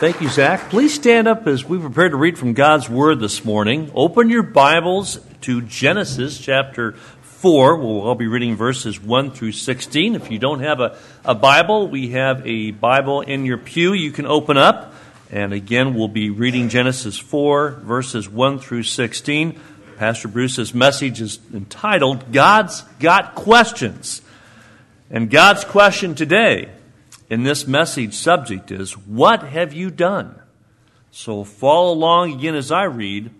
Thank you, Zach. Please stand up as we prepare to read from God's Word this morning. Open your Bibles to Genesis chapter 4. We'll all be reading verses 1 through 16. If you don't have a, a Bible, we have a Bible in your pew you can open up. And again, we'll be reading Genesis 4, verses 1 through 16. Pastor Bruce's message is entitled God's Got Questions. And God's question today in this message subject is What have you done? So follow along again as I read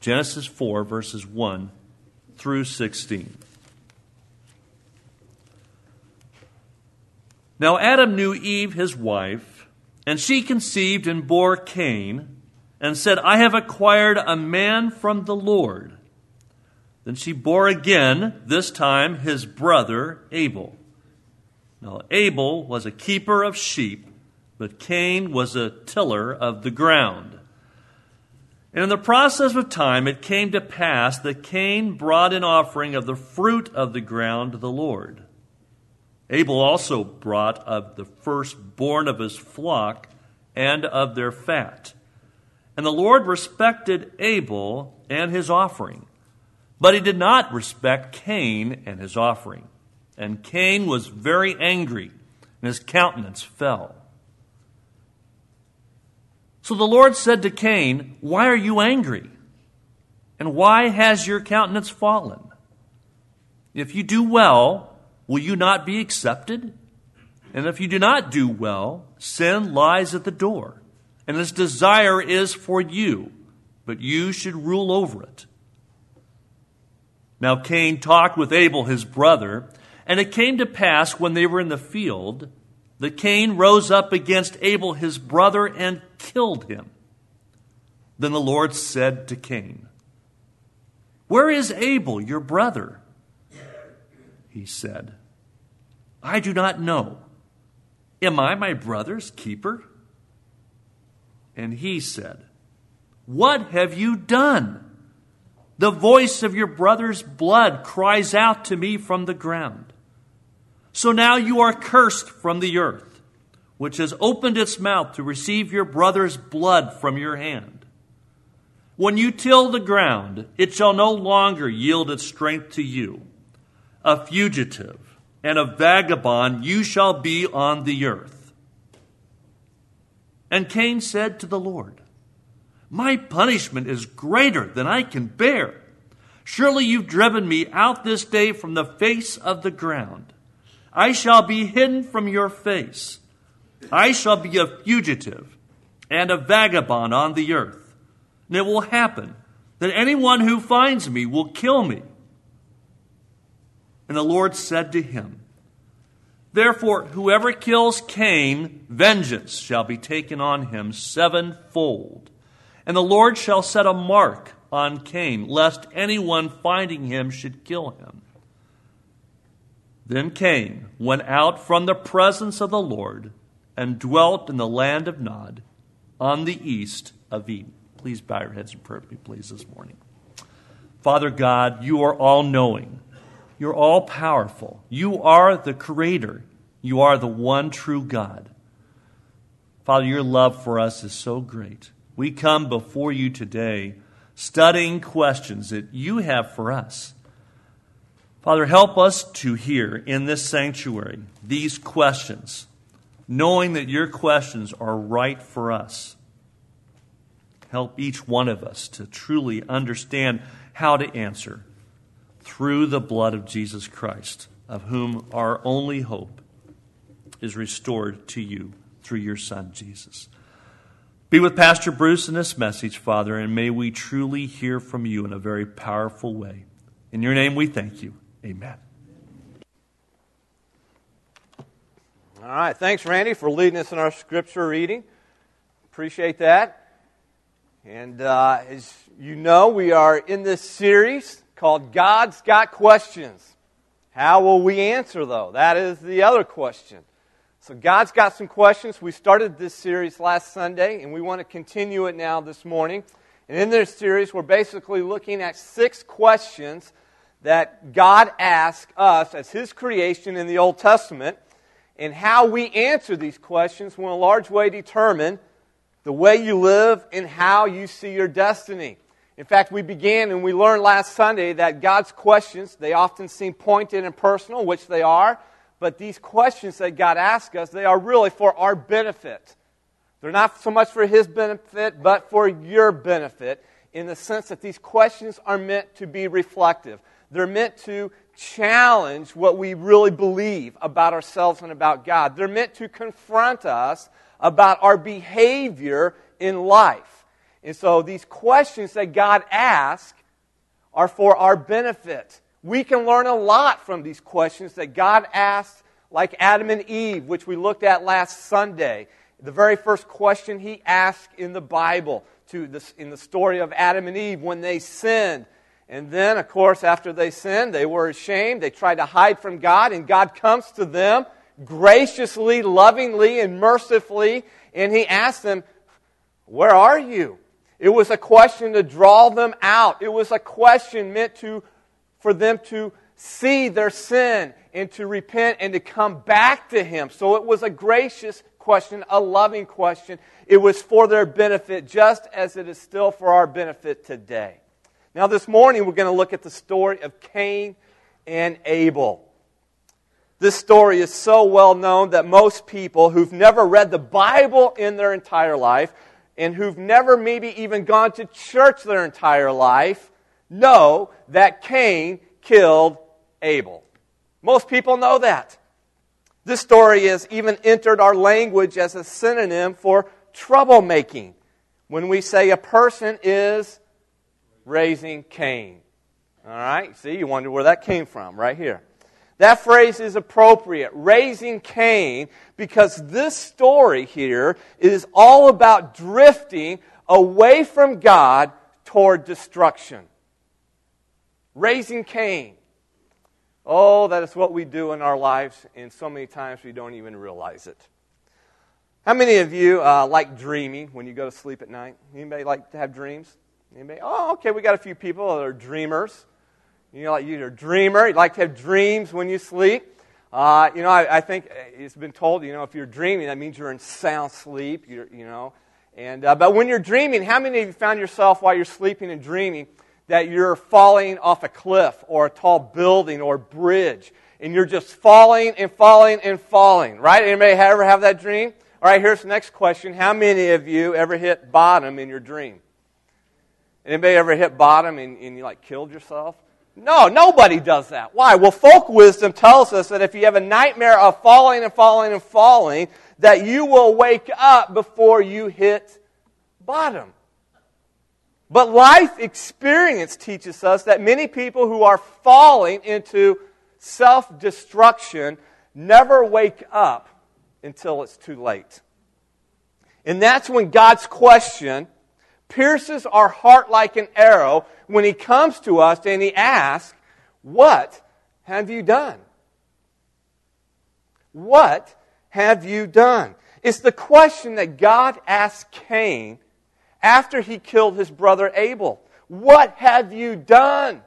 Genesis 4, verses 1 through 16. Now Adam knew Eve, his wife, and she conceived and bore Cain, and said, I have acquired a man from the Lord. Then she bore again, this time his brother Abel. Now, Abel was a keeper of sheep, but Cain was a tiller of the ground. And in the process of time, it came to pass that Cain brought an offering of the fruit of the ground to the Lord. Abel also brought of the firstborn of his flock and of their fat. And the Lord respected Abel and his offering, but he did not respect Cain and his offering. And Cain was very angry, and his countenance fell. So the Lord said to Cain, Why are you angry? And why has your countenance fallen? If you do well, will you not be accepted? And if you do not do well, sin lies at the door, and its desire is for you, but you should rule over it. Now Cain talked with Abel his brother, and it came to pass when they were in the field that Cain rose up against Abel his brother and killed him. Then the Lord said to Cain, Where is Abel, your brother? He said, I do not know. Am I my brother's keeper? And he said, What have you done? The voice of your brother's blood cries out to me from the ground. So now you are cursed from the earth, which has opened its mouth to receive your brother's blood from your hand. When you till the ground, it shall no longer yield its strength to you. A fugitive and a vagabond you shall be on the earth. And Cain said to the Lord, My punishment is greater than I can bear. Surely you've driven me out this day from the face of the ground. I shall be hidden from your face. I shall be a fugitive and a vagabond on the earth. And it will happen that anyone who finds me will kill me. And the Lord said to him, Therefore, whoever kills Cain, vengeance shall be taken on him sevenfold. And the Lord shall set a mark on Cain, lest anyone finding him should kill him. Then Cain went out from the presence of the Lord and dwelt in the land of Nod on the east of Eden. Please bow your heads and pray with me, please, this morning. Father God, you are all knowing. You're all powerful. You are the creator. You are the one true God. Father, your love for us is so great. We come before you today studying questions that you have for us. Father, help us to hear in this sanctuary these questions, knowing that your questions are right for us. Help each one of us to truly understand how to answer through the blood of Jesus Christ, of whom our only hope is restored to you through your Son, Jesus. Be with Pastor Bruce in this message, Father, and may we truly hear from you in a very powerful way. In your name we thank you. Amen. All right. Thanks, Randy, for leading us in our scripture reading. Appreciate that. And uh, as you know, we are in this series called God's Got Questions. How will we answer, though? That is the other question. So, God's got some questions. We started this series last Sunday, and we want to continue it now this morning. And in this series, we're basically looking at six questions that God asks us as His creation in the Old Testament, and how we answer these questions will in a large way determine the way you live, and how you see your destiny. In fact, we began and we learned last Sunday that God's questions, they often seem pointed and personal, which they are, but these questions that God asks us, they are really for our benefit. They're not so much for His benefit, but for your benefit, in the sense that these questions are meant to be reflective. They're meant to challenge what we really believe about ourselves and about God. They're meant to confront us about our behavior in life. And so these questions that God asks are for our benefit. We can learn a lot from these questions that God asked, like Adam and Eve, which we looked at last Sunday. The very first question he asked in the Bible, to this, in the story of Adam and Eve when they sinned. And then, of course, after they sinned, they were ashamed. They tried to hide from God, and God comes to them graciously, lovingly, and mercifully, and He asks them, Where are you? It was a question to draw them out. It was a question meant to, for them to see their sin and to repent and to come back to Him. So it was a gracious question, a loving question. It was for their benefit, just as it is still for our benefit today. Now, this morning, we're going to look at the story of Cain and Abel. This story is so well known that most people who've never read the Bible in their entire life and who've never maybe even gone to church their entire life know that Cain killed Abel. Most people know that. This story has even entered our language as a synonym for troublemaking. When we say a person is raising Cain. All right? See, you wonder where that came from, right here. That phrase is appropriate, raising Cain, because this story here is all about drifting away from God toward destruction. Raising Cain. Oh, that is what we do in our lives, and so many times we don't even realize it. How many of you uh, like dreaming when you go to sleep at night? Anybody like to have dreams? Anybody? Oh, okay, we got a few people that are dreamers. You know, like you're a dreamer. You like to have dreams when you sleep. Uh, you know, I, I, think it's been told, you know, if you're dreaming, that means you're in sound sleep. You know, and uh, but when you're dreaming, how many of you found yourself while you're sleeping and dreaming that you're falling off a cliff or a tall building or bridge, and you're just falling and falling and falling? Right? Anybody ever have that dream? All right. Here's the next question: How many of you ever hit bottom in your dream? Anybody ever hit bottom and, and you like killed yourself? No, nobody does that. Why? Well, folk wisdom tells us that if you have a nightmare of falling and falling and falling, that you will wake up before you hit bottom. But life experience teaches us that many people who are falling into self destruction never wake up until it's too late. And that's when God's question pierces our heart like an arrow when he comes to us and he asks, What have you done? What have you done? It's the question that God asked Cain after he killed his brother Abel. What have you done?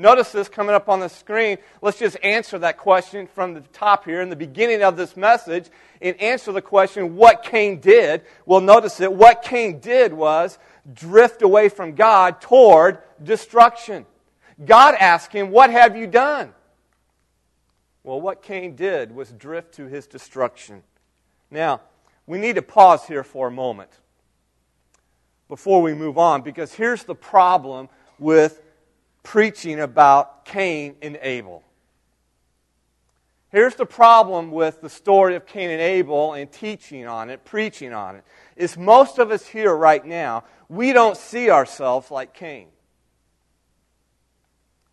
Notice this coming up on the screen. Let's just answer that question from the top here in the beginning of this message and answer the question what Cain did. Well, notice that what Cain did was drift away from God toward destruction. God asked him, What have you done? Well, what Cain did was drift to his destruction. Now, we need to pause here for a moment before we move on because here's the problem with preaching about Cain and Abel. Here's the problem with the story of Cain and Abel and teaching on it, preaching on it, is most of us here right now, we don't see ourselves like Cain.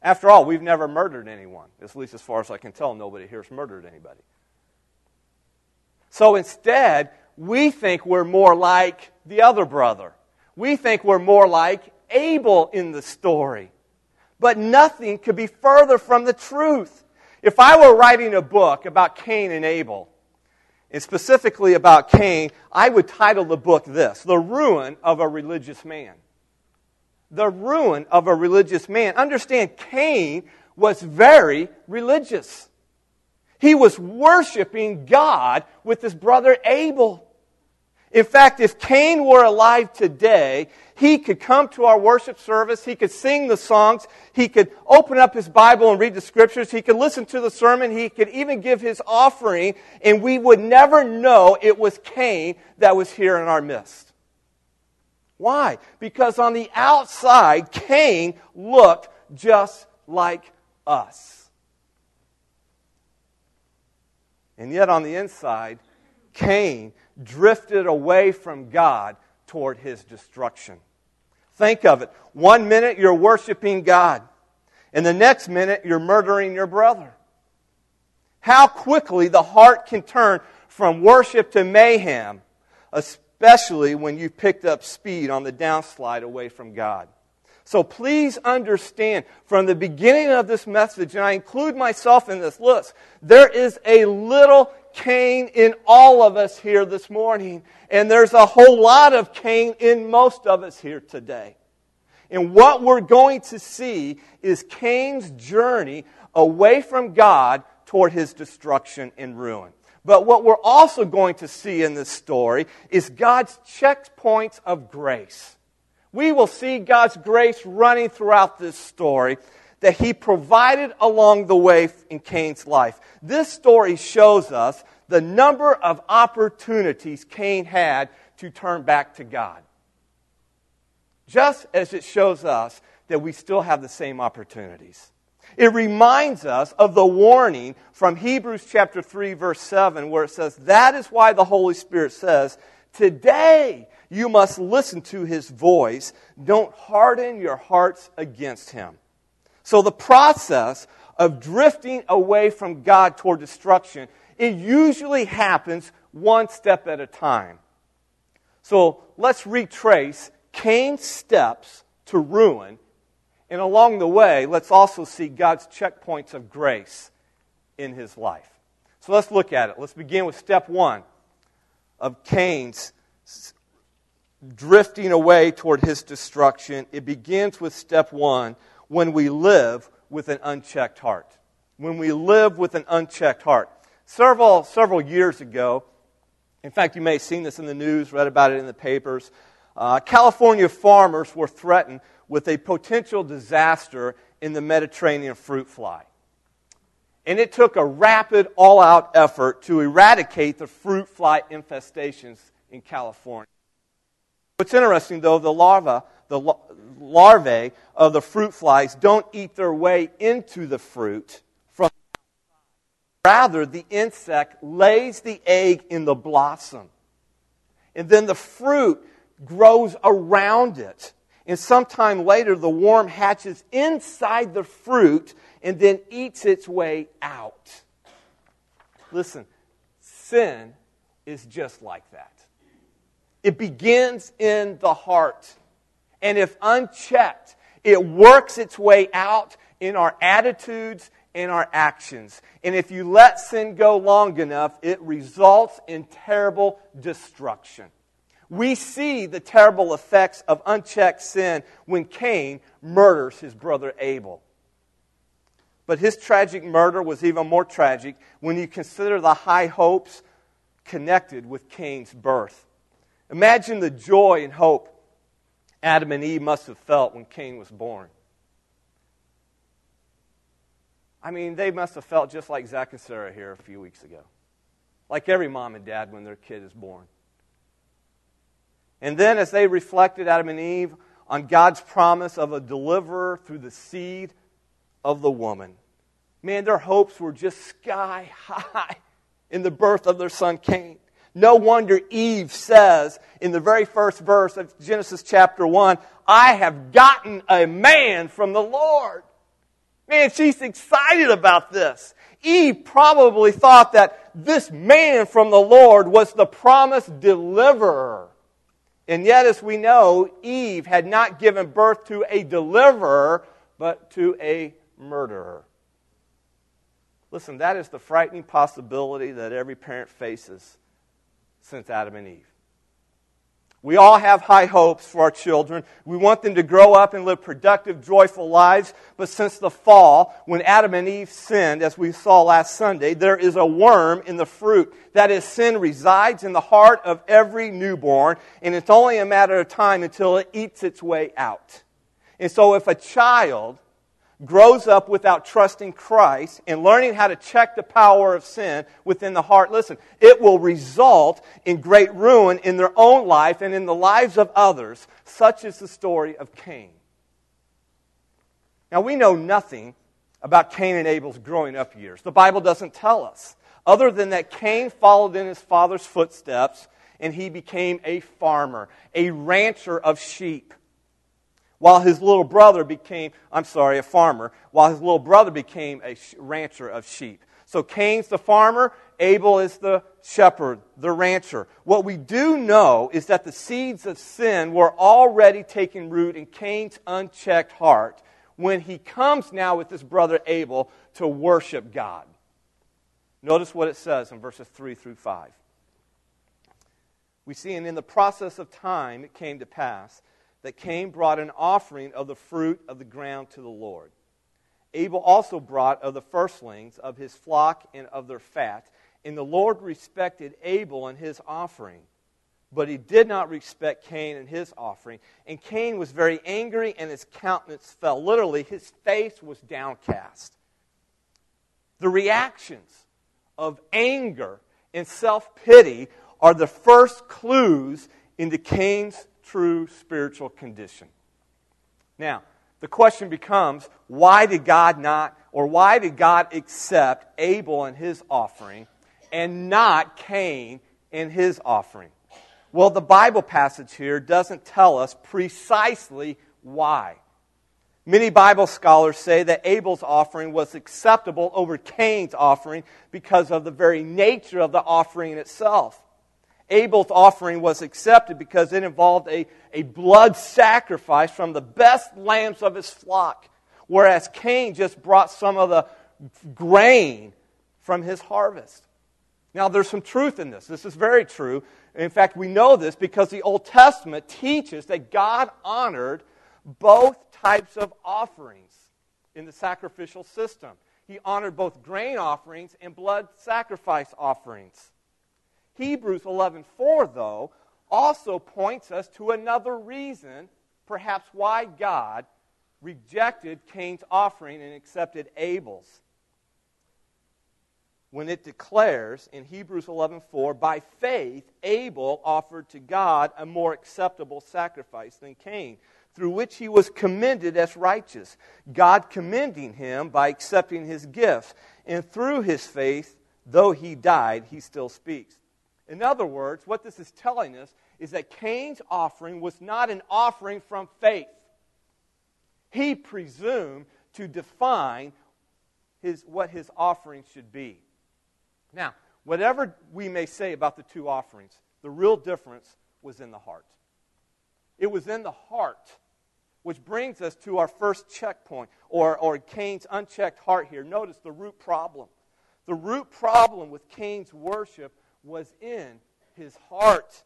After all, we've never murdered anyone. At least as far as I can tell, nobody here's murdered anybody. So instead, we think we're more like the other brother. We think we're more like Abel in the story. But nothing could be further from the truth. If I were writing a book about Cain and Abel, and specifically about Cain, I would title the book this The Ruin of a Religious Man. The Ruin of a Religious Man. Understand, Cain was very religious. He was worshiping God with his brother Abel. In fact, if Cain were alive today, he could come to our worship service, he could sing the songs, he could open up his Bible and read the scriptures, he could listen to the sermon, he could even give his offering, and we would never know it was Cain that was here in our midst. Why? Because on the outside, Cain looked just like us. And yet on the inside, Cain drifted away from God toward his destruction. Think of it. One minute you're worshiping God, and the next minute you're murdering your brother. How quickly the heart can turn from worship to mayhem, especially when you've picked up speed on the downslide away from God. So please understand from the beginning of this message, and I include myself in this list, there is a little Cain in all of us here this morning, and there's a whole lot of Cain in most of us here today. And what we're going to see is Cain's journey away from God toward his destruction and ruin. But what we're also going to see in this story is God's checkpoints of grace we will see God's grace running throughout this story that he provided along the way in Cain's life. This story shows us the number of opportunities Cain had to turn back to God. Just as it shows us that we still have the same opportunities. It reminds us of the warning from Hebrews chapter 3 verse 7 where it says, "That is why the Holy Spirit says, today you must listen to his voice. Don't harden your hearts against him. So the process of drifting away from God toward destruction, it usually happens one step at a time. So let's retrace Cain's steps to ruin. And along the way, let's also see God's checkpoints of grace in his life. So let's look at it. Let's begin with step one of Cain's drifting away toward his destruction, it begins with step one when we live with an unchecked heart. When we live with an unchecked heart. Several, several years ago, in fact, you may have seen this in the news, read about it in the papers. Uh, California farmers were threatened with a potential disaster in the Mediterranean fruit fly. And it took a rapid, all out effort to eradicate the fruit fly infestations in California. What's interesting, though, the larva, the larvae of the fruit flies don't eat their way into the fruit from rather the insect lays the egg in the blossom. And then the fruit grows around it. And sometime later the worm hatches inside the fruit and then eats its way out. Listen sin is just like that. It begins in the heart. And if unchecked, it works its way out in our attitudes and our actions. And if you let sin go long enough, it results in terrible destruction. We see the terrible effects of unchecked sin when Cain murders his brother Abel. But his tragic murder was even more tragic when you consider the high hopes connected with Cain's birth. Imagine the joy and hope Adam and Eve must have felt when Cain was born. I mean, they must have felt just like Zach and Sarah here a few weeks ago. Like every mom and dad when their kid is born. And then, as they reflected, Adam and Eve, on God's promise of a deliverer through the seed of the woman, man, their hopes were just sky high in the birth of their son Cain. No wonder Eve says in the very first verse of Genesis chapter 1, I have gotten a man from the Lord. Man, she's excited about this. Eve probably thought that this man from the Lord was the promised deliverer. And yet, as we know, Eve had not given birth to a deliverer, but to a murderer. Listen, that is the frightening possibility that every parent faces since Adam and Eve. We all have high hopes for our children. We want them to grow up and live productive, joyful lives. But since the fall, when Adam and Eve sinned, as we saw last Sunday, there is a worm in the fruit. That is, sin resides in the heart of every newborn, and it's only a matter of time until it eats its way out. And so if a child grows up without trusting Christ and learning how to check the power of sin within the heart, listen, it will result in great ruin in their own life and in the lives of others. Such is the story of Cain. Now, we know nothing about Cain and Abel's growing up years. The Bible doesn't tell us, other than that Cain followed in his father's footsteps and he became a farmer, a rancher of sheep while his little brother became, I'm sorry, a farmer, while his little brother became a rancher of sheep. So Cain's the farmer, Abel is the shepherd, the rancher. What we do know is that the seeds of sin were already taking root in Cain's unchecked heart when he comes now with his brother Abel to worship God. Notice what it says in verses 3 through 5. We see, and in the process of time it came to pass that Cain brought an offering of the fruit of the ground to the Lord. Abel also brought of the firstlings of his flock and of their fat. And the Lord respected Abel and his offering, but he did not respect Cain and his offering. And Cain was very angry, and his countenance fell. Literally, his face was downcast. The reactions of anger and self pity are the first clues into Cain's true spiritual condition. Now, the question becomes why did God not, or why did God accept Abel and his offering and not Cain and his offering? Well, the Bible passage here doesn't tell us precisely why. Many Bible scholars say that Abel's offering was acceptable over Cain's offering because of the very nature of the offering itself. Abel's offering was accepted because it involved a, a blood sacrifice from the best lambs of his flock, whereas Cain just brought some of the grain from his harvest. Now, there's some truth in this. This is very true. In fact, we know this because the Old Testament teaches that God honored both types of offerings in the sacrificial system. He honored both grain offerings and blood sacrifice offerings. Hebrews 11:4 though also points us to another reason perhaps why God rejected Cain's offering and accepted Abel's. When it declares in Hebrews 11:4 by faith Abel offered to God a more acceptable sacrifice than Cain through which he was commended as righteous God commending him by accepting his gift. and through his faith though he died he still speaks in other words, what this is telling us is that Cain's offering was not an offering from faith. He presumed to define his, what his offering should be. Now, whatever we may say about the two offerings, the real difference was in the heart. It was in the heart, which brings us to our first checkpoint, or, or Cain's unchecked heart here. Notice the root problem. The root problem with Cain's worship was in his heart.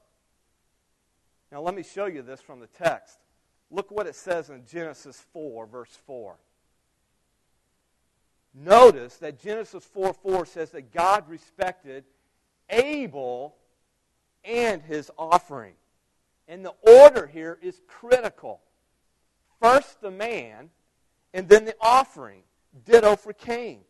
Now, let me show you this from the text. Look what it says in Genesis 4, verse 4. Notice that Genesis 4 4 says that God respected Abel and his offering. And the order here is critical. First the man, and then the offering. Ditto for Cain.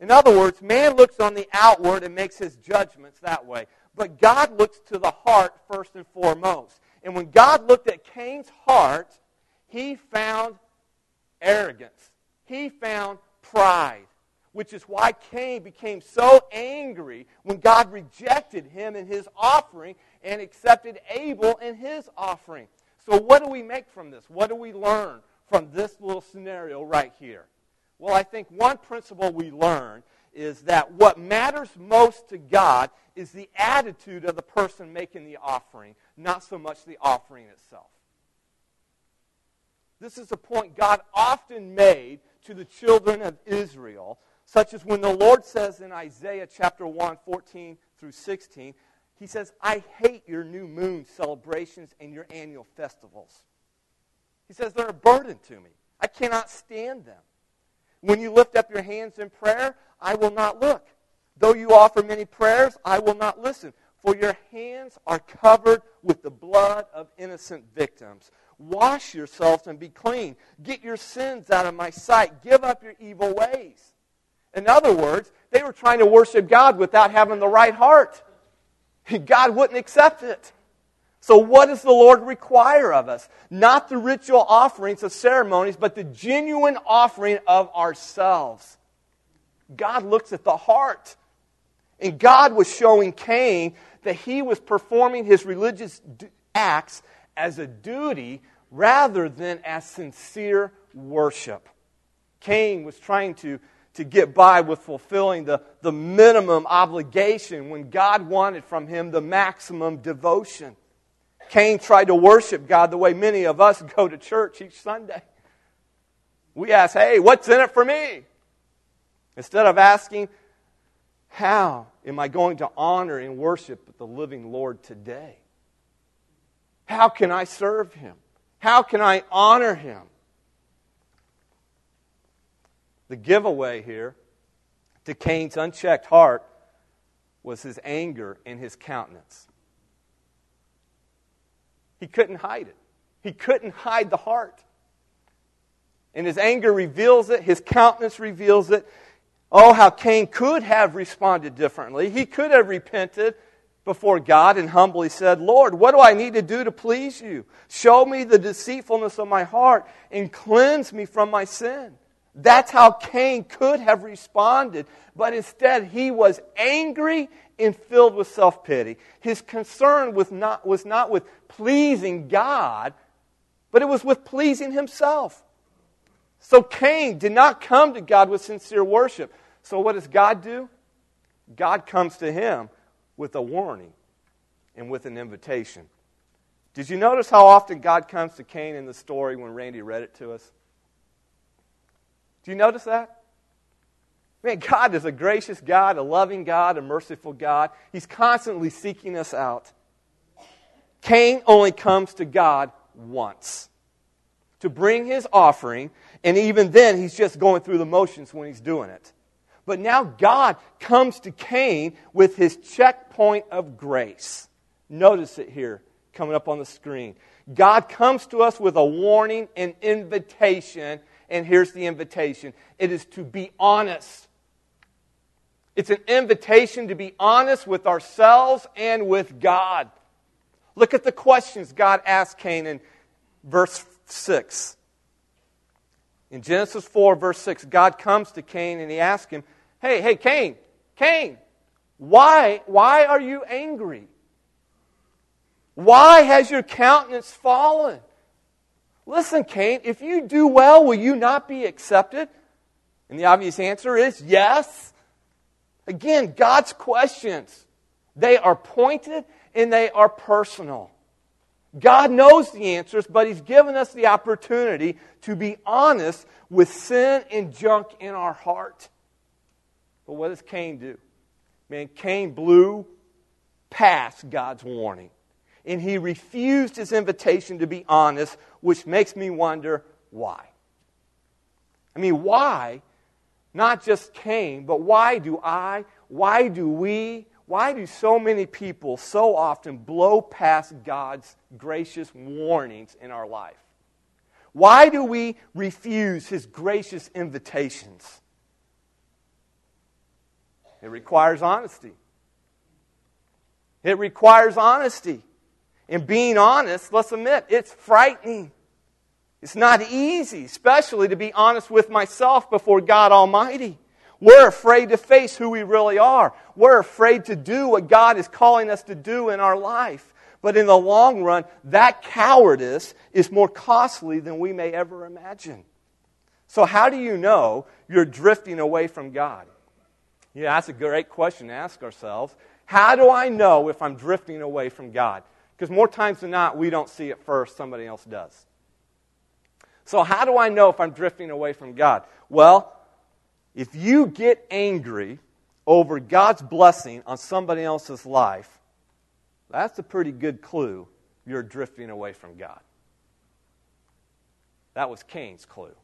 In other words, man looks on the outward and makes his judgments that way. But God looks to the heart first and foremost. And when God looked at Cain's heart, he found arrogance. He found pride, which is why Cain became so angry when God rejected him and his offering and accepted Abel and his offering. So, what do we make from this? What do we learn from this little scenario right here? Well, I think one principle we learn is that what matters most to God is the attitude of the person making the offering, not so much the offering itself. This is a point God often made to the children of Israel, such as when the Lord says in Isaiah chapter 1, 14 through 16, He says, I hate your new moon celebrations and your annual festivals. He says, they're a burden to me. I cannot stand them. When you lift up your hands in prayer, I will not look. Though you offer many prayers, I will not listen. For your hands are covered with the blood of innocent victims. Wash yourselves and be clean. Get your sins out of my sight. Give up your evil ways. In other words, they were trying to worship God without having the right heart. God wouldn't accept it. So, what does the Lord require of us? Not the ritual offerings of ceremonies, but the genuine offering of ourselves. God looks at the heart. And God was showing Cain that he was performing his religious acts as a duty rather than as sincere worship. Cain was trying to, to get by with fulfilling the, the minimum obligation when God wanted from him the maximum devotion. Cain tried to worship God the way many of us go to church each Sunday. We ask, hey, what's in it for me? Instead of asking, how am I going to honor and worship the living Lord today? How can I serve Him? How can I honor Him? The giveaway here to Cain's unchecked heart was his anger and his countenance. He couldn't hide it. He couldn't hide the heart. And his anger reveals it, his countenance reveals it, Oh, how Cain could have responded differently. He could have repented before God and humbly said, Lord, what do I need to do to please you? Show me the deceitfulness of my heart and cleanse me from my sin. That's how Cain could have responded. But instead, he was angry and filled with self pity. His concern was not, was not with pleasing God, but it was with pleasing himself. So Cain did not come to God with sincere worship. So what does God do? God comes to him with a warning and with an invitation. Did you notice how often God comes to Cain in the story when Randy read it to us? Do you notice that? Man, God is a gracious God, a loving God, a merciful God. He's constantly seeking us out. Cain only comes to God once to bring his offering, and even then, he's just going through the motions when he's doing it. But now God comes to Cain with his checkpoint of grace. Notice it here, coming up on the screen. God comes to us with a warning and invitation, and here's the invitation it is to be honest. It's an invitation to be honest with ourselves and with God. Look at the questions God asked Cain in verse 6. In Genesis 4, verse 6, God comes to Cain and he asks him, Hey, hey, Cain, Cain, why, why are you angry? Why has your countenance fallen? Listen, Cain, if you do well, will you not be accepted? And the obvious answer is yes. Again, God's questions, they are pointed and they are personal. God knows the answers, but He's given us the opportunity to be honest with sin and junk in our heart. But what does Cain do? Man, Cain blew past God's warning. And he refused his invitation to be honest, which makes me wonder why. I mean, why? Not just Cain, but why do I, why do we, why do so many people so often blow past God's gracious warnings in our life? Why do we refuse His gracious invitations? It requires honesty. It requires honesty. And being honest, let's admit, it's frightening. It's not easy, especially to be honest with myself before God Almighty. We're afraid to face who we really are. We're afraid to do what God is calling us to do in our life. But in the long run, that cowardice is more costly than we may ever imagine. So, how do you know you're drifting away from God? Yeah, that's a great question to ask ourselves. How do I know if I'm drifting away from God? Because more times than not, we don't see it first, somebody else does. So, how do I know if I'm drifting away from God? Well, if you get angry over God's blessing on somebody else's life, That's a pretty good clue you're drifting away from God. That was Cain's clue.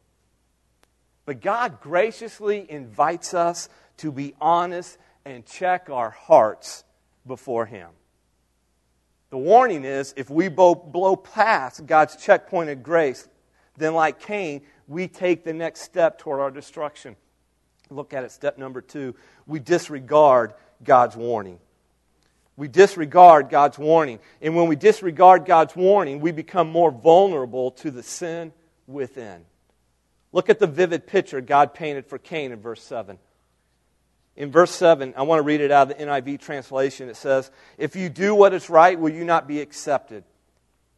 But God graciously invites us to be honest and check our hearts before Him. The warning is if we blow past God's checkpoint of grace, then, like Cain, we take the next step toward our destruction. Look at it, step number two. We disregard God's warning. We disregard God's warning. And when we disregard God's warning, we become more vulnerable to the sin within. Look at the vivid picture God painted for Cain in verse 7. In verse 7, I want to read it out of the NIV translation. It says, If you do what is right, will you not be accepted?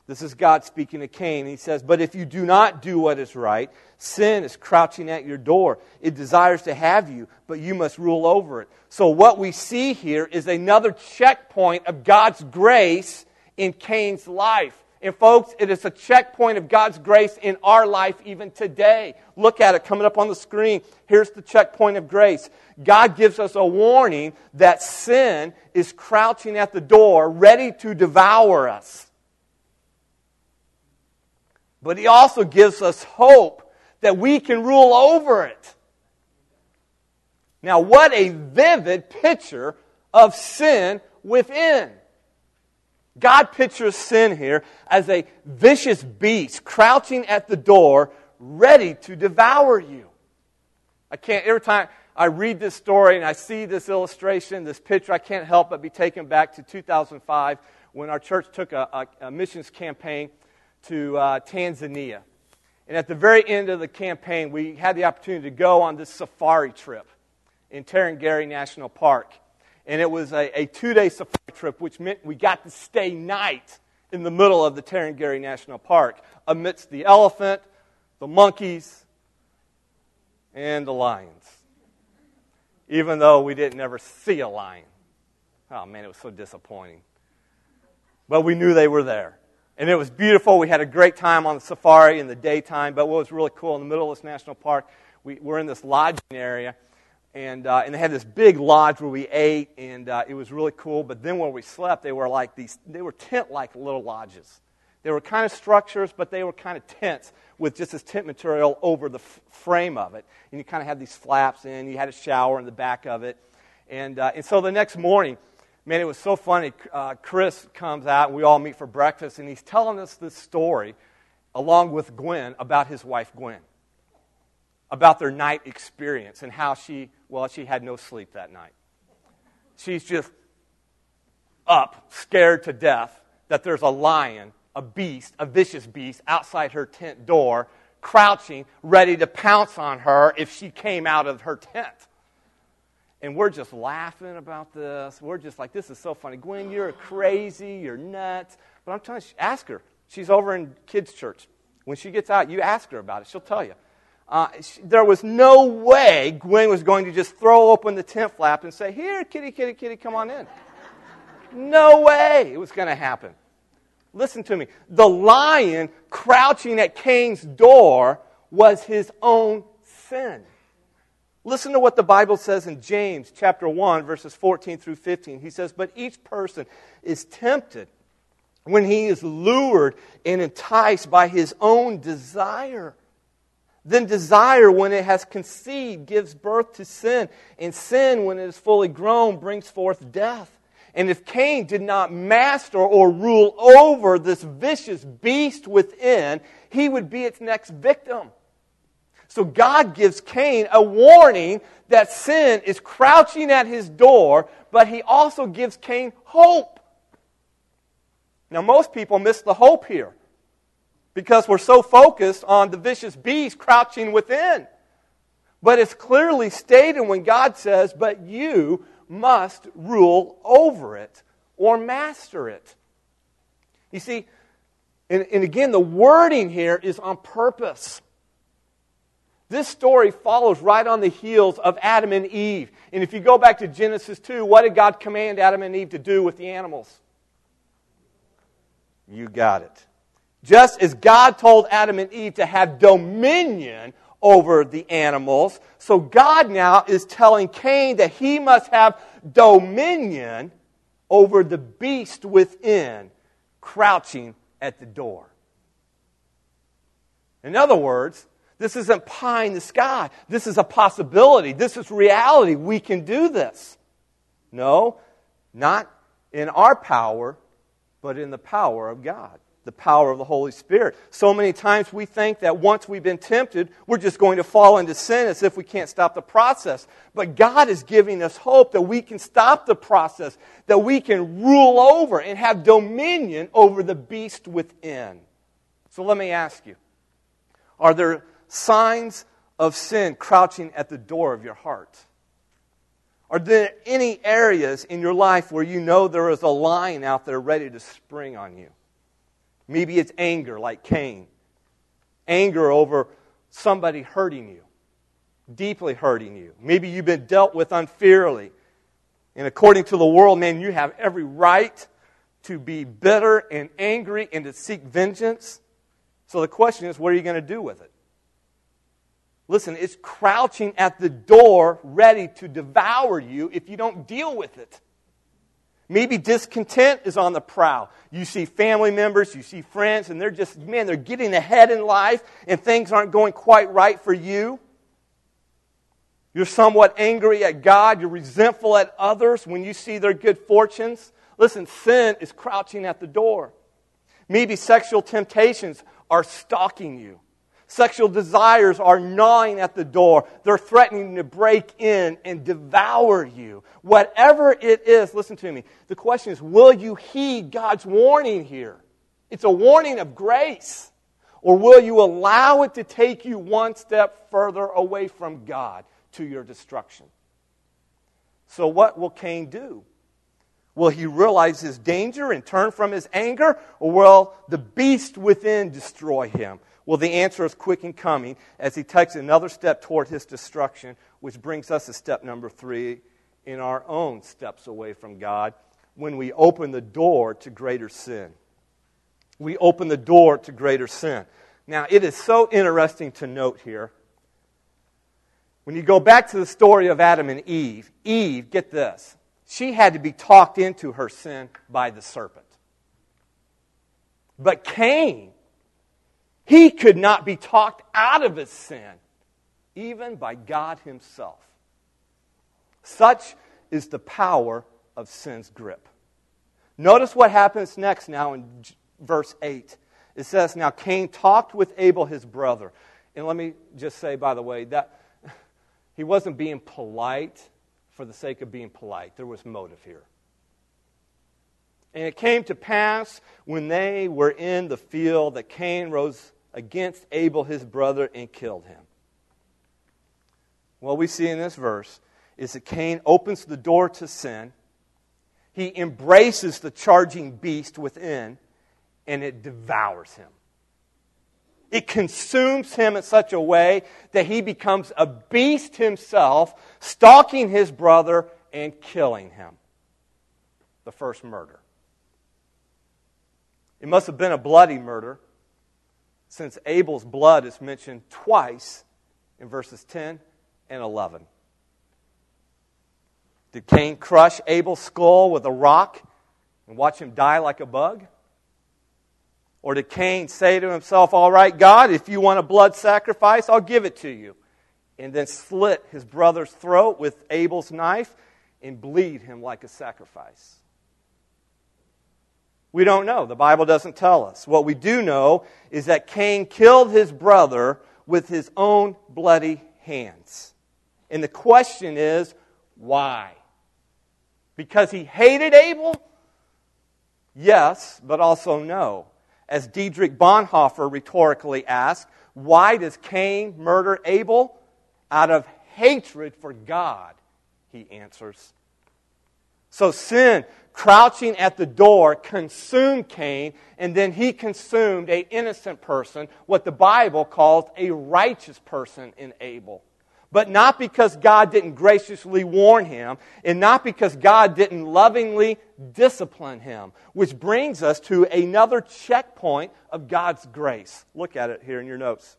This is God speaking to Cain. He says, But if you do not do what is right, sin is crouching at your door. It desires to have you, but you must rule over it. So, what we see here is another checkpoint of God's grace in Cain's life. And, folks, it is a checkpoint of God's grace in our life even today. Look at it coming up on the screen. Here's the checkpoint of grace God gives us a warning that sin is crouching at the door, ready to devour us. But He also gives us hope that we can rule over it. Now, what a vivid picture of sin within. God pictures sin here as a vicious beast crouching at the door, ready to devour you. I can't, every time I read this story and I see this illustration, this picture, I can't help but be taken back to 2005 when our church took a, a, a missions campaign to uh, Tanzania. And at the very end of the campaign, we had the opportunity to go on this safari trip in Tarangire National Park. And it was a, a two day safari trip, which meant we got to stay night in the middle of the Tarangire National Park amidst the elephant, the monkeys, and the lions. Even though we didn't ever see a lion. Oh man, it was so disappointing. But we knew they were there. And it was beautiful. We had a great time on the safari in the daytime. But what was really cool in the middle of this national park, we, we're in this lodging area and, uh, and they had this big lodge where we ate, and uh, it was really cool. But then where we slept, they were like these, they were tent-like little lodges. They were kind of structures, but they were kind of tents with just this tent material over the f- frame of it. And you kind of had these flaps in. You had a shower in the back of it. And, uh, and so the next morning, man, it was so funny. Uh, Chris comes out, and we all meet for breakfast, and he's telling us this story along with Gwen about his wife, Gwen about their night experience and how she, well, she had no sleep that night. She's just up, scared to death that there's a lion, a beast, a vicious beast outside her tent door, crouching, ready to pounce on her if she came out of her tent. And we're just laughing about this. We're just like, this is so funny. Gwen, you're crazy. You're nuts. But I'm telling you, ask her. She's over in kids' church. When she gets out, you ask her about it. She'll tell you. Uh, there was no way Gwen was going to just throw open the tent flap and say, Here, kitty, kitty, kitty, come on in. no way it was going to happen. Listen to me. The lion crouching at Cain's door was his own sin. Listen to what the Bible says in James chapter 1 verses 14 through 15. He says, "But each person is tempted when he is lured and enticed by his own desire." Then desire, when it has conceived, gives birth to sin. And sin, when it is fully grown, brings forth death. And if Cain did not master or rule over this vicious beast within, he would be its next victim. So God gives Cain a warning that sin is crouching at his door, but he also gives Cain hope. Now, most people miss the hope here because we're so focused on the vicious beast crouching within. But it's clearly stated when God says, But you must rule over it or master it. You see, and, and again, the wording here is on purpose. This story follows right on the heels of Adam and Eve. And if you go back to Genesis 2, what did God command Adam and Eve to do with the animals? You got it. Just as God told Adam and Eve to have dominion over the animals, so God now is telling Cain that he must have dominion over the beast within crouching at the door. In other words, this isn't pie in the sky. This is a possibility. This is reality. We can do this. No, not in our power, but in the power of God, the power of the Holy Spirit. So many times we think that once we've been tempted, we're just going to fall into sin as if we can't stop the process. But God is giving us hope that we can stop the process, that we can rule over and have dominion over the beast within. So let me ask you are there signs of sin crouching at the door of your heart? Are there any areas in your life where you know there is a lion out there ready to spring on you? Maybe it's anger, like Cain. Anger over somebody hurting you, deeply hurting you. Maybe you've been dealt with unfairly. And according to the world, man, you have every right to be bitter and angry and to seek vengeance. So the question is, what are you going to do with it? Listen, it's crouching at the door ready to devour you if you don't deal with it. Maybe discontent is on the prowl. You see family members, you see friends, and they're just, man, they're getting ahead in life and things aren't going quite right for you. You're somewhat angry at God. You're resentful at others when you see their good fortunes. Listen, sin is crouching at the door. Maybe sexual temptations are stalking you. Sexual desires are gnawing at the door. They're threatening to break in and devour you. Whatever it is, listen to me. The question is will you heed God's warning here? It's a warning of grace. Or will you allow it to take you one step further away from God to your destruction? So, what will Cain do? Will he realize his danger and turn from his anger? Or will the beast within destroy him? Well, the answer is quick and coming as he takes another step toward his destruction, which brings us to step number three in our own steps away from God when we open the door to greater sin. We open the door to greater sin. Now, it is so interesting to note here. When you go back to the story of Adam and Eve, Eve, get this, she had to be talked into her sin by the serpent. But Cain he could not be talked out of his sin, even by God Himself. Such is the power of sin's grip. Notice what happens next now in verse 8. It says, Now Cain talked with Abel his brother. And let me just say, by the way, that he wasn't being polite for the sake of being polite. There was motive here. And it came to pass when they were in the field that Cain rose against Abel, his brother, and killed him. What we see in this verse is that Cain opens the door to sin. He embraces the charging beast within, and it devours him. It consumes him in such a way that he becomes a beast himself, stalking his brother and killing him. The first murder. It must have been a bloody murder since Abel's blood is mentioned twice in verses 10 and 11. Did Cain crush Abel's skull with a rock and watch him die like a bug? Or did Cain say to himself, All right, God, if you want a blood sacrifice, I'll give it to you? And then slit his brother's throat with Abel's knife and bleed him like a sacrifice. We don't know. The Bible doesn't tell us. What we do know is that Cain killed his brother with his own bloody hands. And the question is, why? Because he hated Abel? Yes, but also no. As Dietrich Bonhoeffer rhetorically asked, why does Cain murder Abel? Out of hatred for God, he answers. So sin crouching at the door, consumed Cain, and then he consumed a innocent person, what the Bible calls a righteous person in Abel. But not because God didn't graciously warn him, and not because God didn't lovingly discipline him, which brings us to another checkpoint of God's grace. Look at it here in your notes.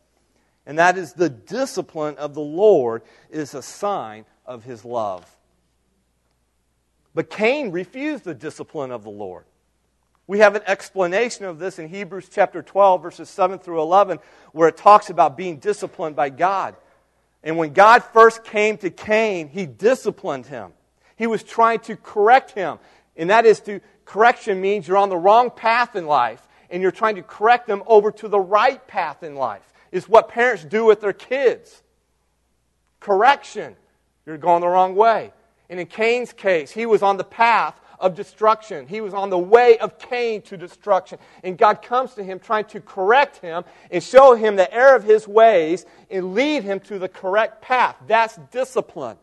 And that is the discipline of the Lord is a sign of his love. But Cain refused the discipline of the Lord. We have an explanation of this in Hebrews chapter 12, verses 7 through 11, where it talks about being disciplined by God. And when God first came to Cain, he disciplined him. He was trying to correct him. And that is to, correction means you're on the wrong path in life, and you're trying to correct them over to the right path in life. Is what parents do with their kids. Correction. You're going the wrong way. And in Cain's case, he was on the path of destruction. He was on the way of Cain to destruction. And God comes to him trying to correct him and show him the error of his ways and lead him to the correct path. That's discipline.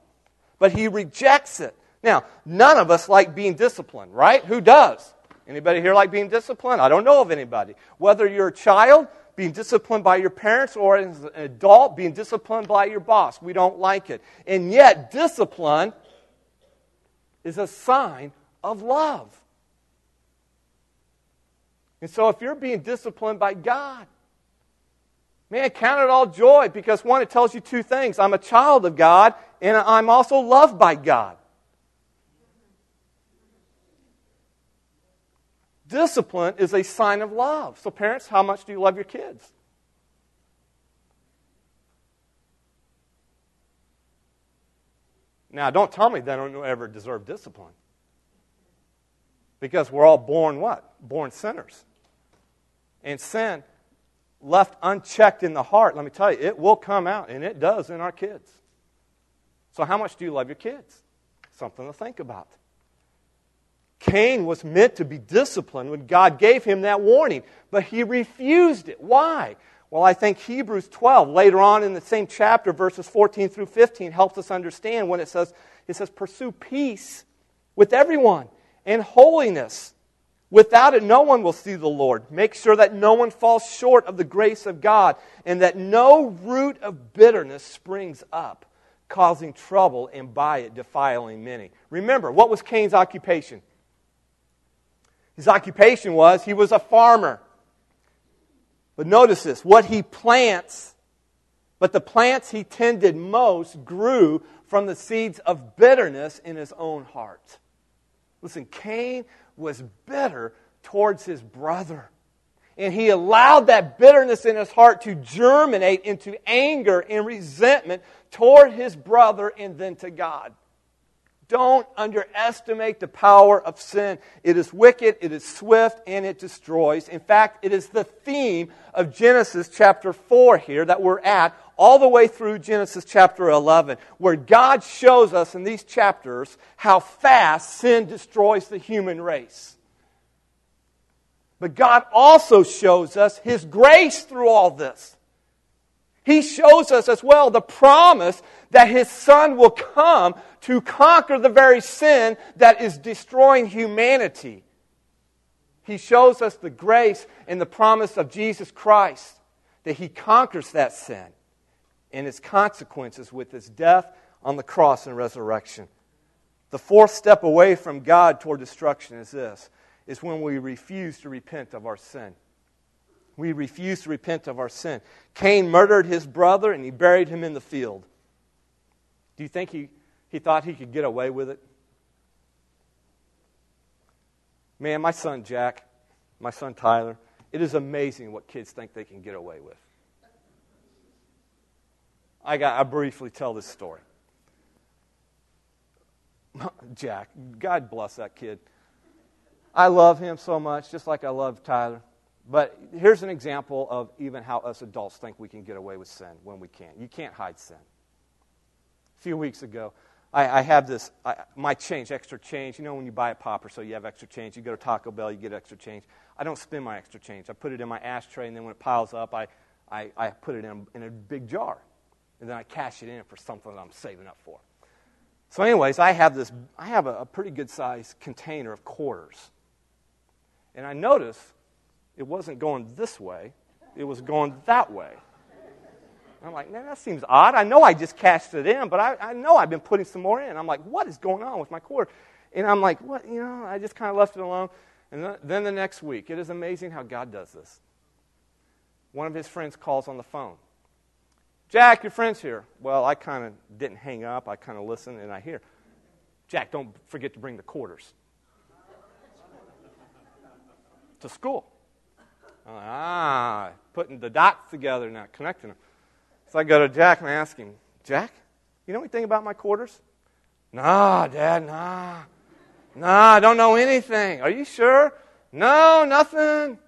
But he rejects it. Now, none of us like being disciplined, right? Who does? Anybody here like being disciplined? I don't know of anybody. Whether you're a child, being disciplined by your parents, or as an adult, being disciplined by your boss. We don't like it. And yet, discipline is a sign of love. And so, if you're being disciplined by God, man, count it all joy because one, it tells you two things I'm a child of God, and I'm also loved by God. Discipline is a sign of love. So, parents, how much do you love your kids? Now, don't tell me they don't ever deserve discipline. Because we're all born what? Born sinners. And sin, left unchecked in the heart, let me tell you, it will come out, and it does in our kids. So, how much do you love your kids? Something to think about. Cain was meant to be disciplined when God gave him that warning, but he refused it. Why? Well, I think Hebrews 12, later on in the same chapter, verses 14 through 15, helps us understand when it says, it says, pursue peace with everyone and holiness. Without it, no one will see the Lord. Make sure that no one falls short of the grace of God and that no root of bitterness springs up, causing trouble and by it defiling many. Remember, what was Cain's occupation? His occupation was he was a farmer. But notice this what he plants, but the plants he tended most grew from the seeds of bitterness in his own heart. Listen, Cain was bitter towards his brother. And he allowed that bitterness in his heart to germinate into anger and resentment toward his brother and then to God. Don't underestimate the power of sin. It is wicked, it is swift, and it destroys. In fact, it is the theme of Genesis chapter 4 here that we're at, all the way through Genesis chapter 11, where God shows us in these chapters how fast sin destroys the human race. But God also shows us His grace through all this. He shows us as well the promise that His Son will come to conquer the very sin that is destroying humanity. He shows us the grace and the promise of Jesus Christ that He conquers that sin and its consequences with His death on the cross and resurrection. The fourth step away from God toward destruction is this is when we refuse to repent of our sin. We refuse to repent of our sin. Cain murdered his brother and he buried him in the field. Do you think he, he thought he could get away with it? Man, my son Jack, my son Tyler, it is amazing what kids think they can get away with. I, got, I briefly tell this story. Jack, God bless that kid. I love him so much, just like I love Tyler. But here's an example of even how us adults think we can get away with sin when we can't. You can't hide sin. Few weeks ago, I, I have this, I, my change, extra change. You know, when you buy a popper, so you have extra change. You go to Taco Bell, you get extra change. I don't spend my extra change. I put it in my ashtray, and then when it piles up, I, I, I put it in, in a big jar. And then I cash it in for something that I'm saving up for. So, anyways, I have this, I have a, a pretty good sized container of quarters. And I notice it wasn't going this way, it was going that way. I'm like, man, that seems odd. I know I just cashed it in, but I, I know I've been putting some more in. I'm like, what is going on with my quarter? And I'm like, what? You know, I just kind of left it alone. And then the next week, it is amazing how God does this. One of his friends calls on the phone. Jack, your friend's here. Well, I kind of didn't hang up. I kind of listened and I hear, Jack, don't forget to bring the quarters to school. Like, Ah, putting the dots together, not connecting them. So I go to Jack and I ask him, Jack, you know anything about my quarters? Nah, Dad, nah. Nah, I don't know anything. Are you sure? No, nothing.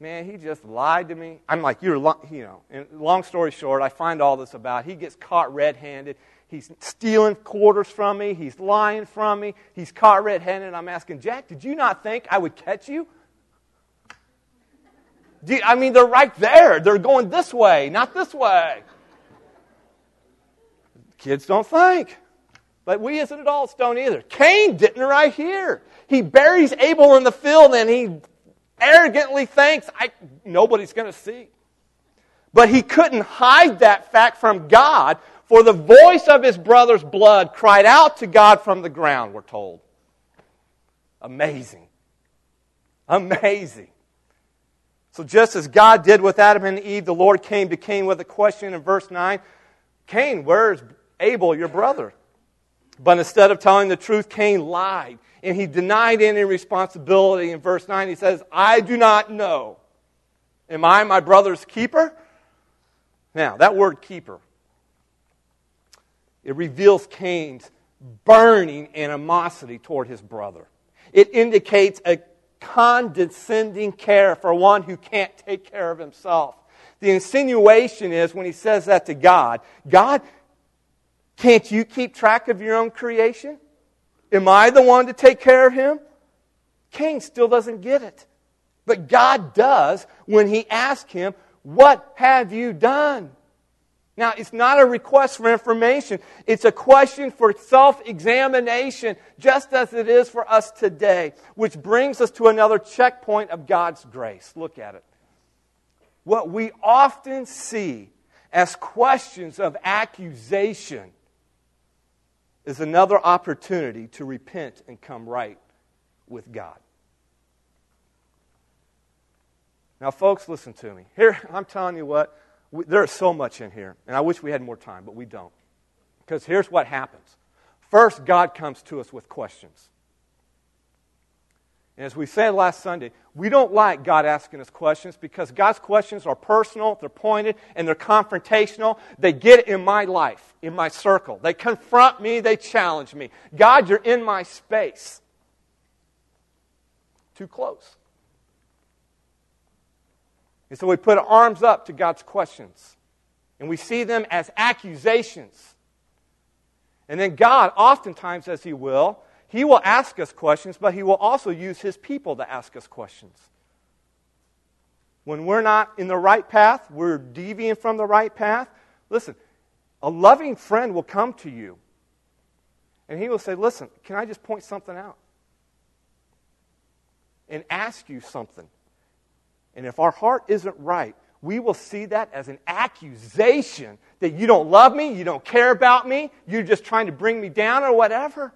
Man, he just lied to me. I'm like, you're, you know, and long story short, I find all this about. He gets caught red handed. He's stealing quarters from me. He's lying from me. He's caught red handed. I'm asking, Jack, did you not think I would catch you? I mean, they're right there. They're going this way, not this way. Kids don't think. But we as adults don't either. Cain didn't right here. He buries Abel in the field and he arrogantly thinks, nobody's going to see. But he couldn't hide that fact from God, for the voice of his brother's blood cried out to God from the ground, we're told. Amazing. Amazing. So, just as God did with Adam and Eve, the Lord came to Cain with a question in verse 9 Cain, where's Abel, your brother? But instead of telling the truth, Cain lied and he denied any responsibility. In verse 9, he says, I do not know. Am I my brother's keeper? Now, that word keeper, it reveals Cain's burning animosity toward his brother. It indicates a condescending care for one who can't take care of himself. The insinuation is when he says that to God, God, can't you keep track of your own creation? Am I the one to take care of him? Cain still doesn't get it. But God does when he asks him, What have you done? Now, it's not a request for information. It's a question for self examination, just as it is for us today, which brings us to another checkpoint of God's grace. Look at it. What we often see as questions of accusation is another opportunity to repent and come right with God. Now, folks, listen to me. Here, I'm telling you what we, there's so much in here, and I wish we had more time, but we don't. Because here's what happens first, God comes to us with questions. And as we said last Sunday, we don't like God asking us questions because God's questions are personal, they're pointed, and they're confrontational. They get in my life, in my circle. They confront me, they challenge me. God, you're in my space. Too close. And so we put arms up to God's questions. And we see them as accusations. And then God, oftentimes, as He will, He will ask us questions, but He will also use His people to ask us questions. When we're not in the right path, we're deviating from the right path. Listen, a loving friend will come to you and he will say, Listen, can I just point something out? And ask you something. And if our heart isn't right, we will see that as an accusation that you don't love me, you don't care about me, you're just trying to bring me down or whatever.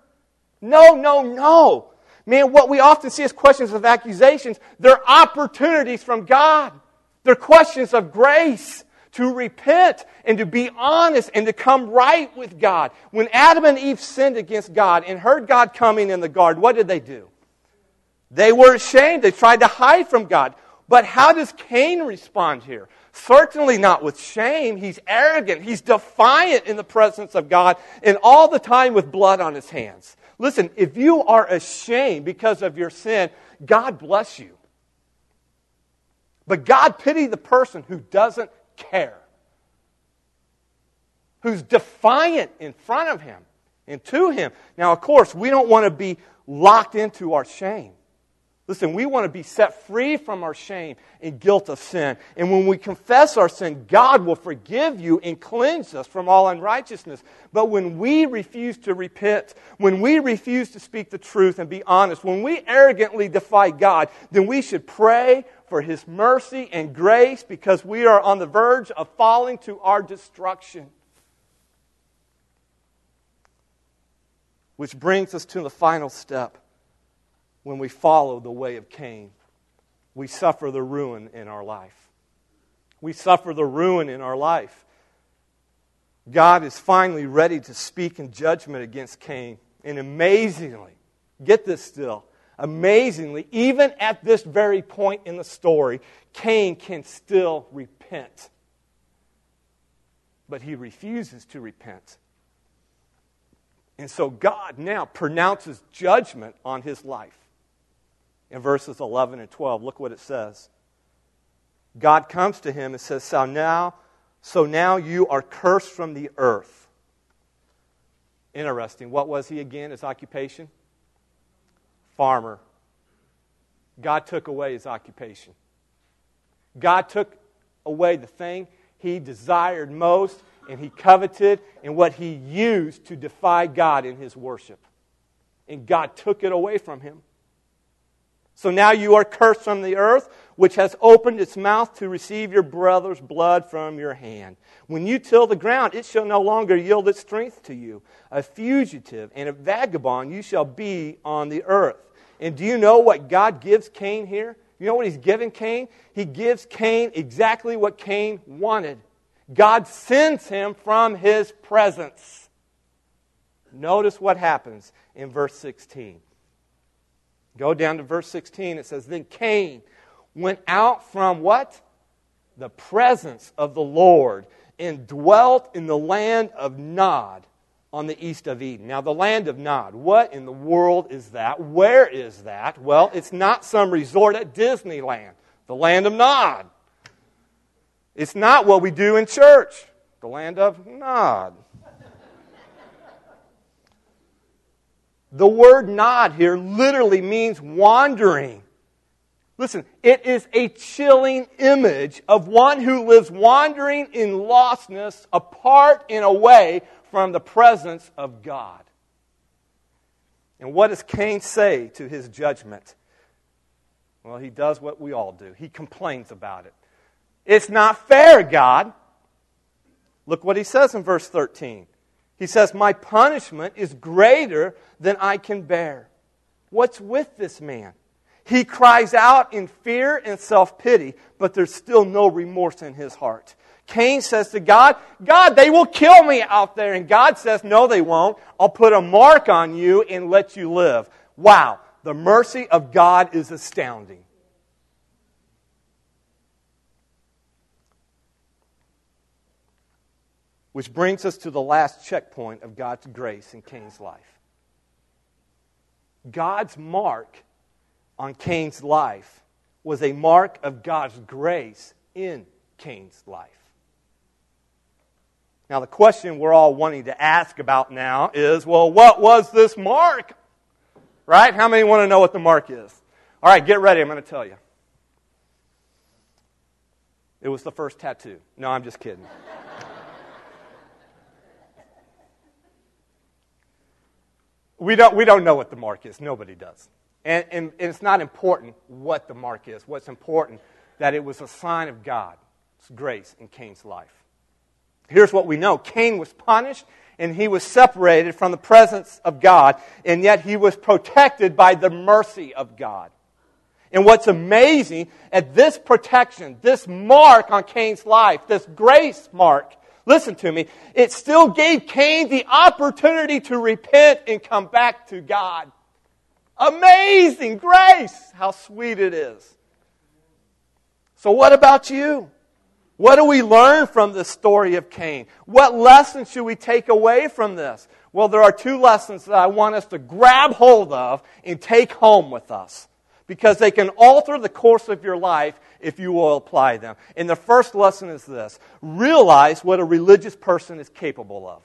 No, no, no. Man, what we often see as questions of accusations, they're opportunities from God. They're questions of grace to repent and to be honest and to come right with God. When Adam and Eve sinned against God and heard God coming in the garden, what did they do? They were ashamed. They tried to hide from God. But how does Cain respond here? Certainly not with shame. He's arrogant. He's defiant in the presence of God and all the time with blood on his hands. Listen, if you are ashamed because of your sin, God bless you. But God pity the person who doesn't care, who's defiant in front of him and to him. Now, of course, we don't want to be locked into our shame. Listen, we want to be set free from our shame and guilt of sin. And when we confess our sin, God will forgive you and cleanse us from all unrighteousness. But when we refuse to repent, when we refuse to speak the truth and be honest, when we arrogantly defy God, then we should pray for His mercy and grace because we are on the verge of falling to our destruction. Which brings us to the final step when we follow the way of Cain. We suffer the ruin in our life. We suffer the ruin in our life. God is finally ready to speak in judgment against Cain And amazingly, get this still, amazingly, even at this very point in the story, Cain can still repent. But he refuses to repent. And so God now pronounces judgment on his life. In verses 11 and 12, look what it says. God comes to him and says, So now, so now you are cursed from the earth. Interesting. What was he again, his occupation? Farmer. God took away his occupation. God took away the thing he desired most and he coveted and what he used to defy God in his worship. And God took it away from him. So now you are cursed from the earth, which has opened its mouth to receive your brother's blood from your hand. When you till the ground, it shall no longer yield its strength to you. A fugitive and a vagabond you shall be on the earth. And do you know what God gives Cain here? You know what he's giving Cain? He gives Cain exactly what Cain wanted. God sends him from his presence. Notice what happens in verse 16. Go down to verse 16. It says, Then Cain went out from what? The presence of the Lord and dwelt in the land of Nod on the east of Eden. Now, the land of Nod, what in the world is that? Where is that? Well, it's not some resort at Disneyland, the land of Nod. It's not what we do in church, the land of Nod. The word nod here literally means wandering. Listen, it is a chilling image of one who lives wandering in lostness, apart and away from the presence of God. And what does Cain say to his judgment? Well, he does what we all do. He complains about it. It's not fair, God. Look what he says in verse 13. He says, My punishment is greater than I can bear. What's with this man? He cries out in fear and self pity, but there's still no remorse in his heart. Cain says to God, God, they will kill me out there. And God says, No, they won't. I'll put a mark on you and let you live. Wow, the mercy of God is astounding. Which brings us to the last checkpoint of God's grace in Cain's life. God's mark on Cain's life was a mark of God's grace in Cain's life. Now, the question we're all wanting to ask about now is well, what was this mark? Right? How many want to know what the mark is? All right, get ready. I'm going to tell you. It was the first tattoo. No, I'm just kidding. We don't, we don't know what the mark is. Nobody does. And, and, and, it's not important what the mark is. What's important that it was a sign of God's grace in Cain's life. Here's what we know Cain was punished and he was separated from the presence of God, and yet he was protected by the mercy of God. And what's amazing at this protection, this mark on Cain's life, this grace mark, listen to me, it still gave Cain the opportunity to repent and come back to God. Amazing grace! How sweet it is. So, what about you? What do we learn from the story of Cain? What lessons should we take away from this? Well, there are two lessons that I want us to grab hold of and take home with us because they can alter the course of your life if you will apply them. And the first lesson is this realize what a religious person is capable of.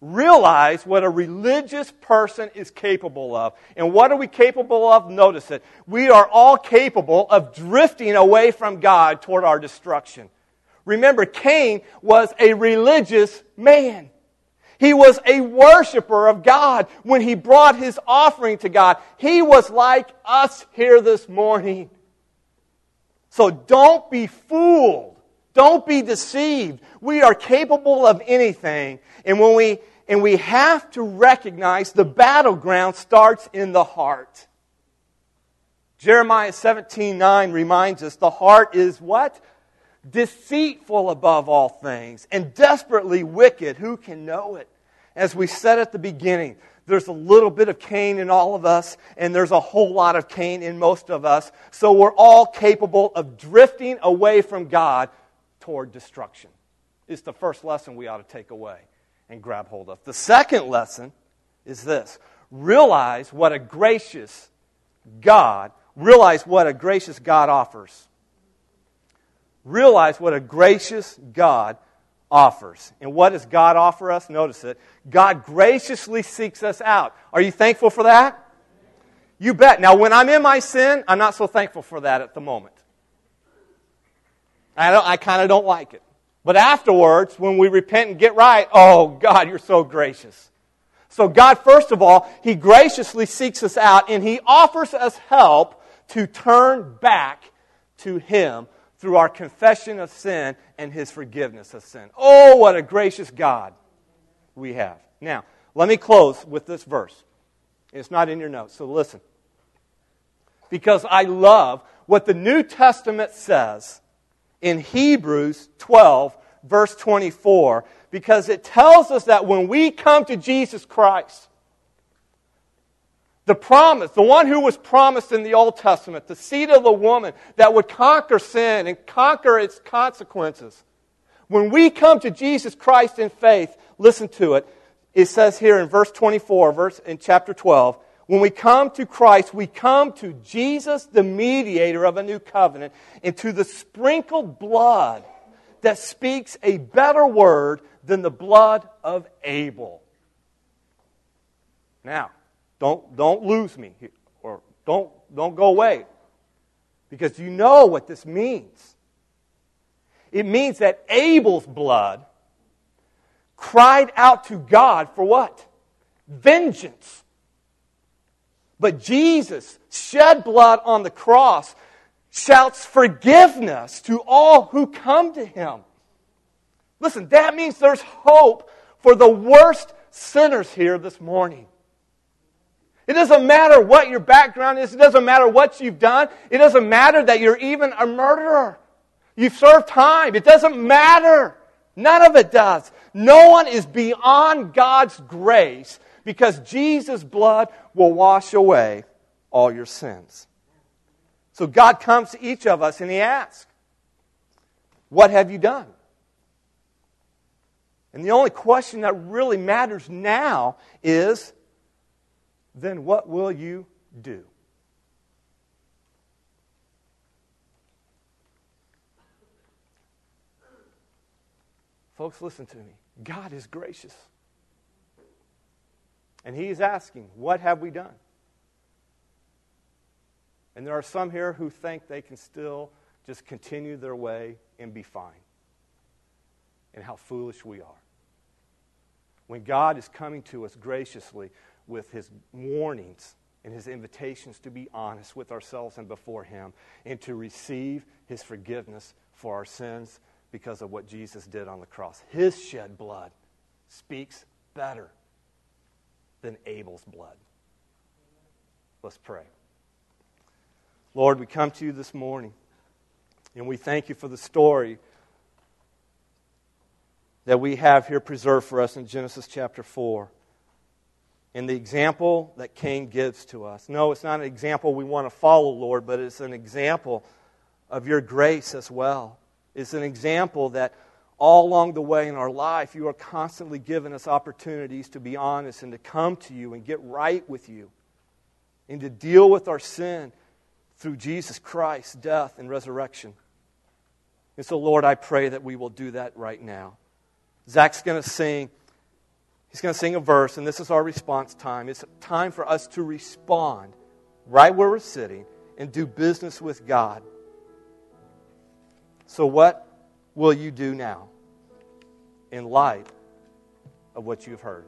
Realize what a religious person is capable of. And what are we capable of? Notice it. We are all capable of drifting away from God toward our destruction. Remember, Cain was a religious man. He was a worshiper of God when he brought his offering to God. He was like us here this morning. So don't be fooled. Don't be deceived. We are capable of anything. And when we and we have to recognize the battleground starts in the heart. Jeremiah 17 9 reminds us the heart is what? Deceitful above all things and desperately wicked. Who can know it? as we said at the beginning, there's a little bit of Cain in all of us, and there's a whole lot of Cain in most of us. So we're all capable of drifting away from God toward destruction. It's the first lesson we ought to take away and grab hold of. The second lesson is this realize what a gracious God, realize what a gracious God offers. Realize what a gracious God offers. And what does God offer us? Notice it. God graciously seeks us out. Are you thankful for that? You bet. Now, when I'm in my sin, I'm not so thankful for that at the moment. I, I kind of don't like it. But afterwards, when we repent and get right, oh, God, you're so gracious. So, God, first of all, He graciously seeks us out and He offers us help to turn back to Him through our confession of sin and His forgiveness of sin. Oh, what a gracious God we have. Now, let me close with this verse. It's not in your notes, so listen. Because I love what the New Testament says in Hebrews 12, verse 24, because it tells us that when we come to Jesus Christ, the promise, the one who was promised in the Old Testament, the seed of the woman that would conquer sin and conquer its consequences. When we come to Jesus Christ in faith, listen to it. It says here in verse 24, verse in chapter 12, when we come to Christ, we come to Jesus, the mediator of a new covenant, and to the sprinkled blood that speaks a better word than the blood of Abel. Now, don't, don't lose me or don't, don't go away because you know what this means. It means that Abel's blood cried out to God for what? Vengeance. But Jesus shed blood on the cross shouts forgiveness to all who come to him. Listen, that means there's hope for the worst sinners here this morning. It doesn't matter what your background is. It doesn't matter what you've done. It doesn't matter that you're even a murderer. You've served time. It doesn't matter. None of it does. No one is beyond God's grace because Jesus' blood will wash away all your sins. So God comes to each of us and He asks, What have you done? And the only question that really matters now is then what will you do? Folks, listen to me. God is gracious. And He is asking, What have we done? And there are some here who think they can still just continue their way and be fine. And how foolish we are. When God is coming to us graciously with his warnings and his invitations to be honest with ourselves and before him and to receive his forgiveness for our sins because of what Jesus did on the cross. His shed blood speaks better than Abel's blood. Let's pray. Lord, we come to you this morning and we thank you for the story that we have here preserved for us in Genesis chapter 4 in the example that Cain gives to us. No, it's not an example we want to follow, Lord, but it's an example of your grace as well. It's an example that all along the way in our life, you are constantly giving us opportunities to be honest and to come to you and get right with you and to deal with our sin through Jesus Christ's death and resurrection. And so, Lord, I pray that we will do that right now. Zach's going to sing. He's going to sing a verse, and this is our response time. It's time for us to respond right where we're sitting and do business with God. So, what will you do now in light of what you've heard?